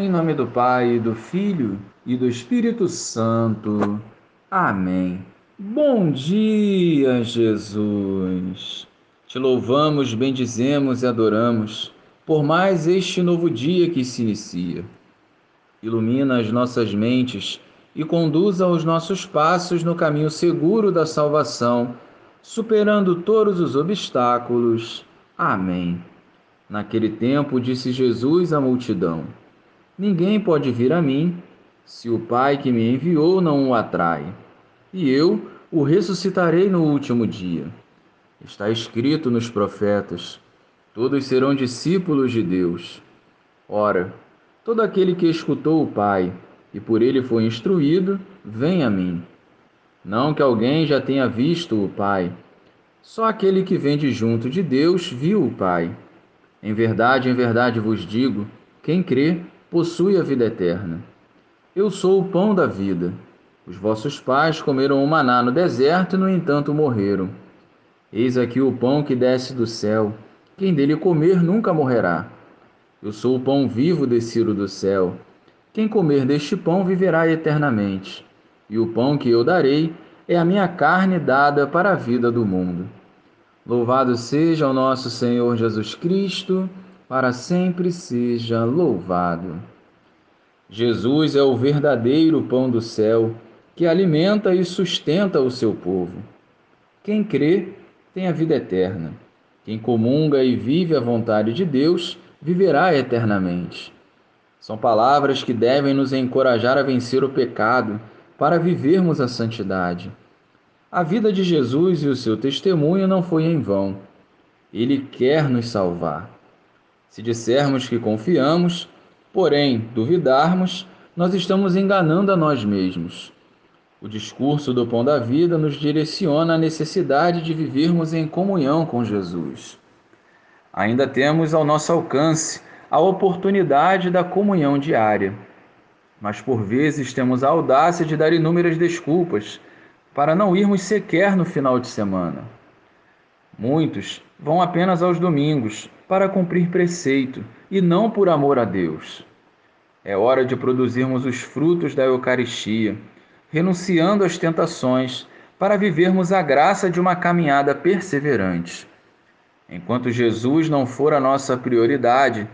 Em nome do Pai, do Filho e do Espírito Santo. Amém. Bom dia, Jesus. Te louvamos, bendizemos e adoramos por mais este novo dia que se inicia. Ilumina as nossas mentes e conduza os nossos passos no caminho seguro da salvação, superando todos os obstáculos. Amém. Naquele tempo, disse Jesus à multidão: Ninguém pode vir a mim se o Pai que me enviou não o atrai. E eu o ressuscitarei no último dia. Está escrito nos profetas: todos serão discípulos de Deus. Ora, todo aquele que escutou o Pai e por ele foi instruído, vem a mim. Não que alguém já tenha visto o Pai, só aquele que vem de junto de Deus viu o Pai. Em verdade, em verdade vos digo: quem crê possui a vida eterna. Eu sou o pão da vida. Os vossos pais comeram o maná no deserto e, no entanto, morreram. Eis aqui o pão que desce do céu. Quem dele comer nunca morrerá. Eu sou o pão vivo descido do céu. Quem comer deste pão viverá eternamente. E o pão que eu darei é a minha carne dada para a vida do mundo. Louvado seja o nosso Senhor Jesus Cristo, para sempre seja louvado. Jesus é o verdadeiro pão do céu, que alimenta e sustenta o seu povo. Quem crê tem a vida eterna. Quem comunga e vive a vontade de Deus viverá eternamente. São palavras que devem nos encorajar a vencer o pecado para vivermos a santidade. A vida de Jesus e o seu testemunho não foi em vão. Ele quer nos salvar. Se dissermos que confiamos, porém duvidarmos, nós estamos enganando a nós mesmos. O discurso do Pão da Vida nos direciona à necessidade de vivermos em comunhão com Jesus. Ainda temos ao nosso alcance a oportunidade da comunhão diária, mas por vezes temos a audácia de dar inúmeras desculpas para não irmos sequer no final de semana. Muitos vão apenas aos domingos para cumprir preceito e não por amor a Deus. É hora de produzirmos os frutos da Eucaristia, renunciando às tentações para vivermos a graça de uma caminhada perseverante. Enquanto Jesus não for a nossa prioridade,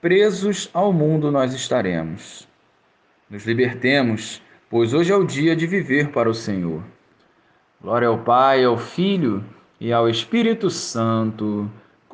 presos ao mundo nós estaremos. Nos libertemos, pois hoje é o dia de viver para o Senhor. Glória ao Pai, ao Filho e ao Espírito Santo,